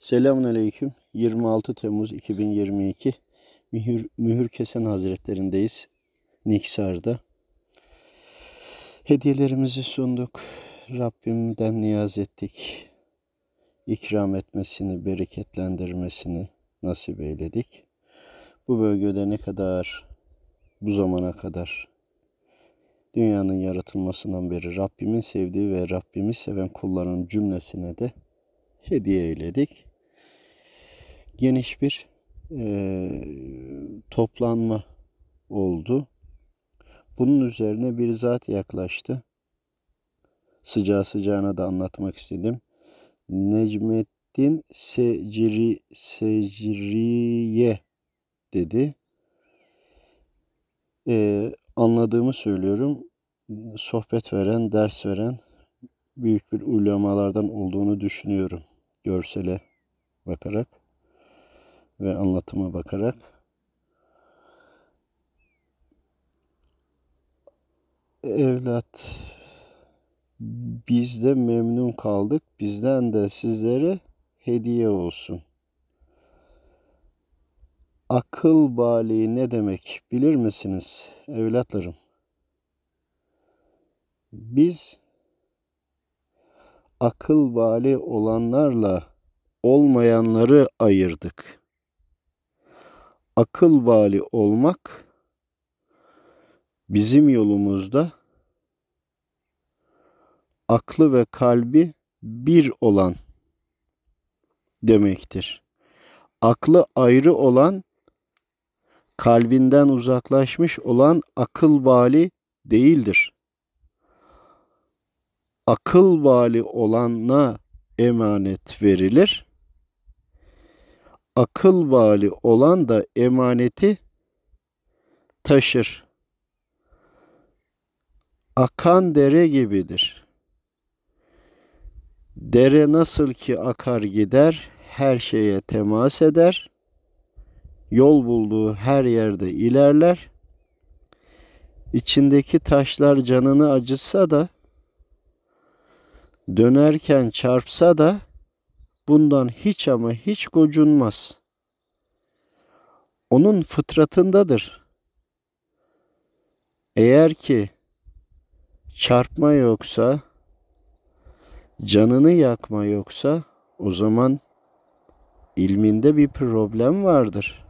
Selamünaleyküm. 26 Temmuz 2022 Mühür, Mühür Kesen Hazretlerindeyiz. Niksar'da. Hediyelerimizi sunduk. Rabbimden niyaz ettik. İkram etmesini, bereketlendirmesini nasip eyledik. Bu bölgede ne kadar bu zamana kadar dünyanın yaratılmasından beri Rabbimin sevdiği ve Rabbimi seven kulların cümlesine de hediye eyledik. Geniş bir e, toplanma oldu. Bunun üzerine bir zat yaklaştı. Sıcağı sıcağına da anlatmak istedim. Necmettin Seciri, Secriye dedi. Ee, anladığımı söylüyorum. Sohbet veren, ders veren büyük bir ulemalardan olduğunu düşünüyorum. Görsele bakarak ve anlatıma bakarak. Evlat, biz de memnun kaldık. Bizden de sizlere hediye olsun. Akıl bali ne demek bilir misiniz evlatlarım? Biz akıl bali olanlarla olmayanları ayırdık. Akıl bali olmak bizim yolumuzda aklı ve kalbi bir olan demektir. Aklı ayrı olan, kalbinden uzaklaşmış olan akıl bali değildir. Akıl bali olana emanet verilir. Akıl bali olan da emaneti taşır. Akan dere gibidir. Dere nasıl ki akar gider, her şeye temas eder, yol bulduğu her yerde ilerler. İçindeki taşlar canını acıtsa da, dönerken çarpsa da, bundan hiç ama hiç gocunmaz. Onun fıtratındadır. Eğer ki çarpma yoksa, canını yakma yoksa o zaman ilminde bir problem vardır.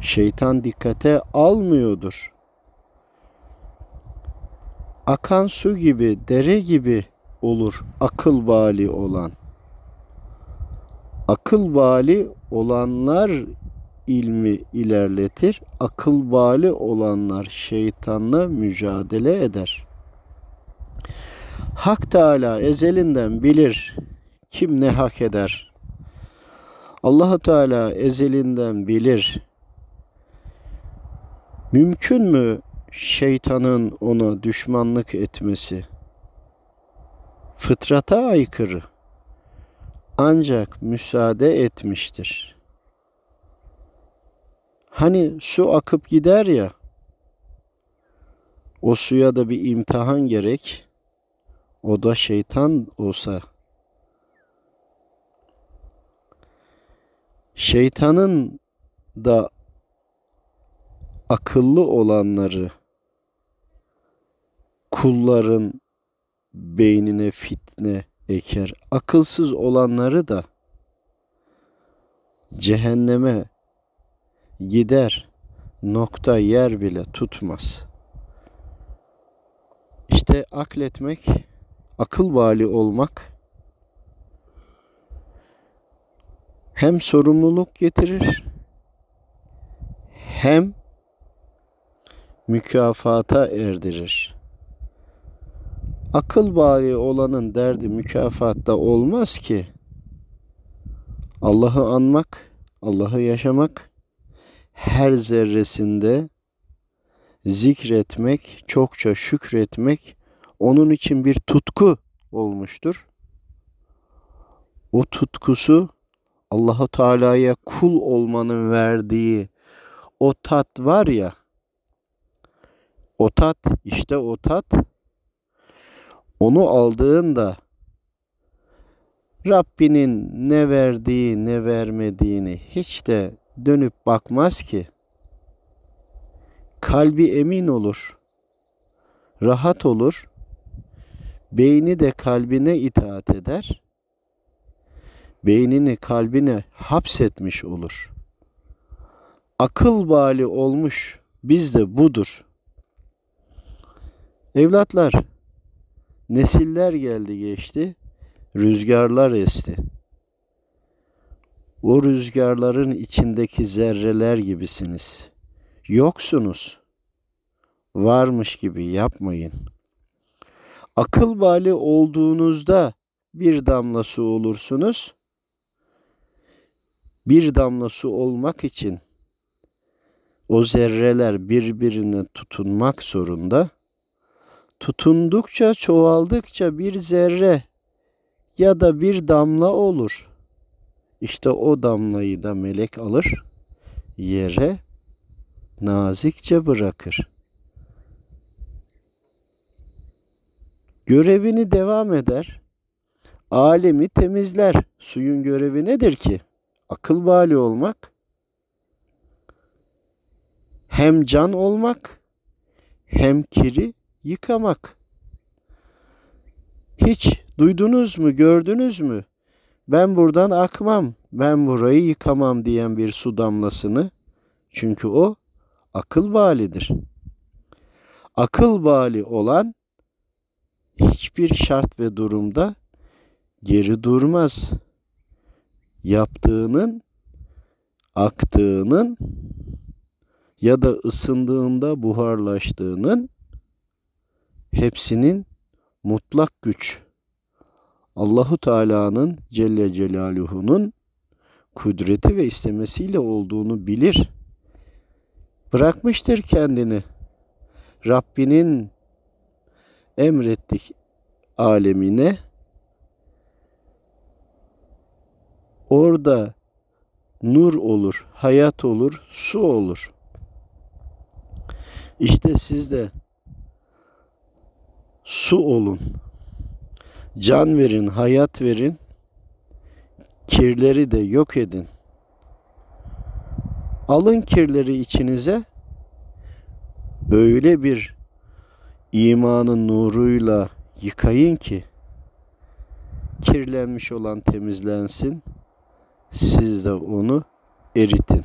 Şeytan dikkate almıyordur. Akan su gibi, dere gibi olur akıl bali olan. Akıl bali olanlar ilmi ilerletir. Akıl bali olanlar şeytanla mücadele eder. Hak Teala ezelinden bilir kim ne hak eder. Allah Teala ezelinden bilir. Mümkün mü şeytanın ona düşmanlık etmesi? Fıtrata aykırı. Ancak müsaade etmiştir. Hani su akıp gider ya, o suya da bir imtihan gerek. O da şeytan olsa. Şeytanın da akıllı olanları kulların beynine fitne eker. Akılsız olanları da cehenneme gider nokta yer bile tutmaz. İşte akletmek, akıl vali olmak hem sorumluluk getirir hem mükafata erdirir. Akıl bali olanın derdi mükafatta olmaz ki. Allah'ı anmak, Allah'ı yaşamak, her zerresinde zikretmek, çokça şükretmek onun için bir tutku olmuştur. O tutkusu Allahu Teala'ya kul olmanın verdiği o tat var ya o tat işte o tat onu aldığında Rabbinin ne verdiği ne vermediğini hiç de dönüp bakmaz ki. Kalbi emin olur. Rahat olur. Beyni de kalbine itaat eder. Beynini kalbine hapsetmiş olur. Akıl bali olmuş bizde budur. Evlatlar, nesiller geldi geçti, rüzgarlar esti. O rüzgarların içindeki zerreler gibisiniz. Yoksunuz. Varmış gibi yapmayın. Akıl bali olduğunuzda bir damla su olursunuz. Bir damla su olmak için o zerreler birbirine tutunmak zorunda. Tutundukça, çoğaldıkça bir zerre ya da bir damla olur. İşte o damlayı da melek alır, yere nazikçe bırakır. Görevini devam eder. Alemi temizler. Suyun görevi nedir ki? Akıl bali olmak. Hem can olmak, hem kiri yıkamak. Hiç duydunuz mu, gördünüz mü? Ben buradan akmam, ben burayı yıkamam diyen bir su damlasını. Çünkü o akıl balidir. Akıl bali olan hiçbir şart ve durumda geri durmaz. Yaptığının, aktığının ya da ısındığında buharlaştığının hepsinin mutlak güç Allahu Teala'nın Celle Celaluhu'nun kudreti ve istemesiyle olduğunu bilir. Bırakmıştır kendini. Rabbinin emrettik alemine orada nur olur, hayat olur, su olur. İşte siz de su olun. Can verin, hayat verin. Kirleri de yok edin. Alın kirleri içinize. Öyle bir imanın nuruyla yıkayın ki kirlenmiş olan temizlensin. Siz de onu eritin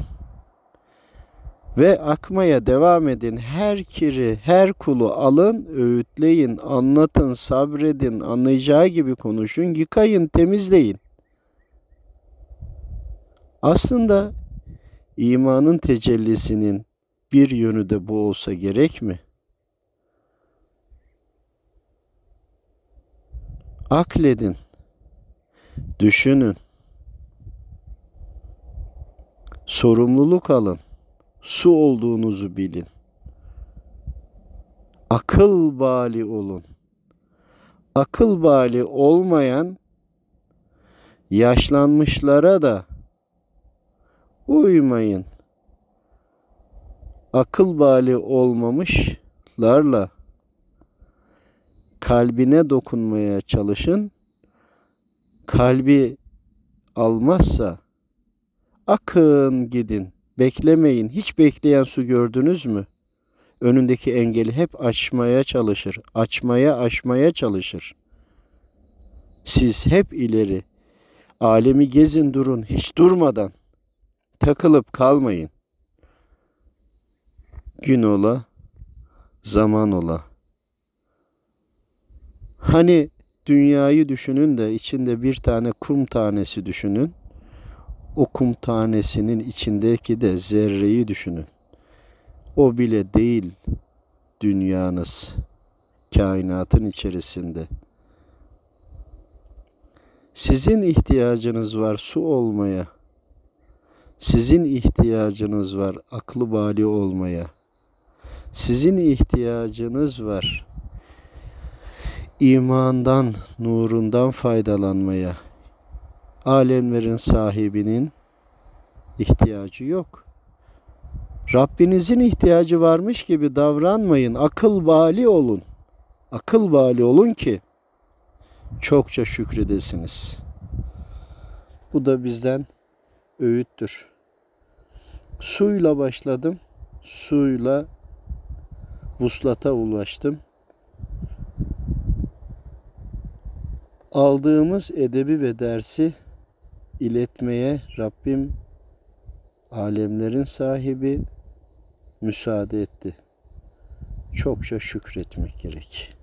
ve akmaya devam edin. Her kiri, her kulu alın, öğütleyin, anlatın, sabredin, anlayacağı gibi konuşun, yıkayın, temizleyin. Aslında imanın tecellisinin bir yönü de bu olsa gerek mi? Akledin, düşünün, sorumluluk alın su olduğunuzu bilin. Akıl bali olun. Akıl bali olmayan yaşlanmışlara da uymayın. Akıl bali olmamışlarla kalbine dokunmaya çalışın. Kalbi almazsa akın gidin. Beklemeyin. Hiç bekleyen su gördünüz mü? Önündeki engeli hep açmaya çalışır. Açmaya aşmaya çalışır. Siz hep ileri. Alemi gezin durun hiç durmadan. Takılıp kalmayın. Gün ola, zaman ola. Hani dünyayı düşünün de içinde bir tane kum tanesi düşünün o kum tanesinin içindeki de zerreyi düşünün. O bile değil dünyanız kainatın içerisinde. Sizin ihtiyacınız var su olmaya. Sizin ihtiyacınız var aklı bali olmaya. Sizin ihtiyacınız var imandan, nurundan faydalanmaya alemlerin sahibinin ihtiyacı yok. Rabbinizin ihtiyacı varmış gibi davranmayın. Akıl bali olun. Akıl bali olun ki çokça şükredesiniz. Bu da bizden öğüttür. Suyla başladım. Suyla vuslata ulaştım. Aldığımız edebi ve dersi iletmeye Rabbim alemlerin sahibi müsaade etti. Çokça şükretmek gerek.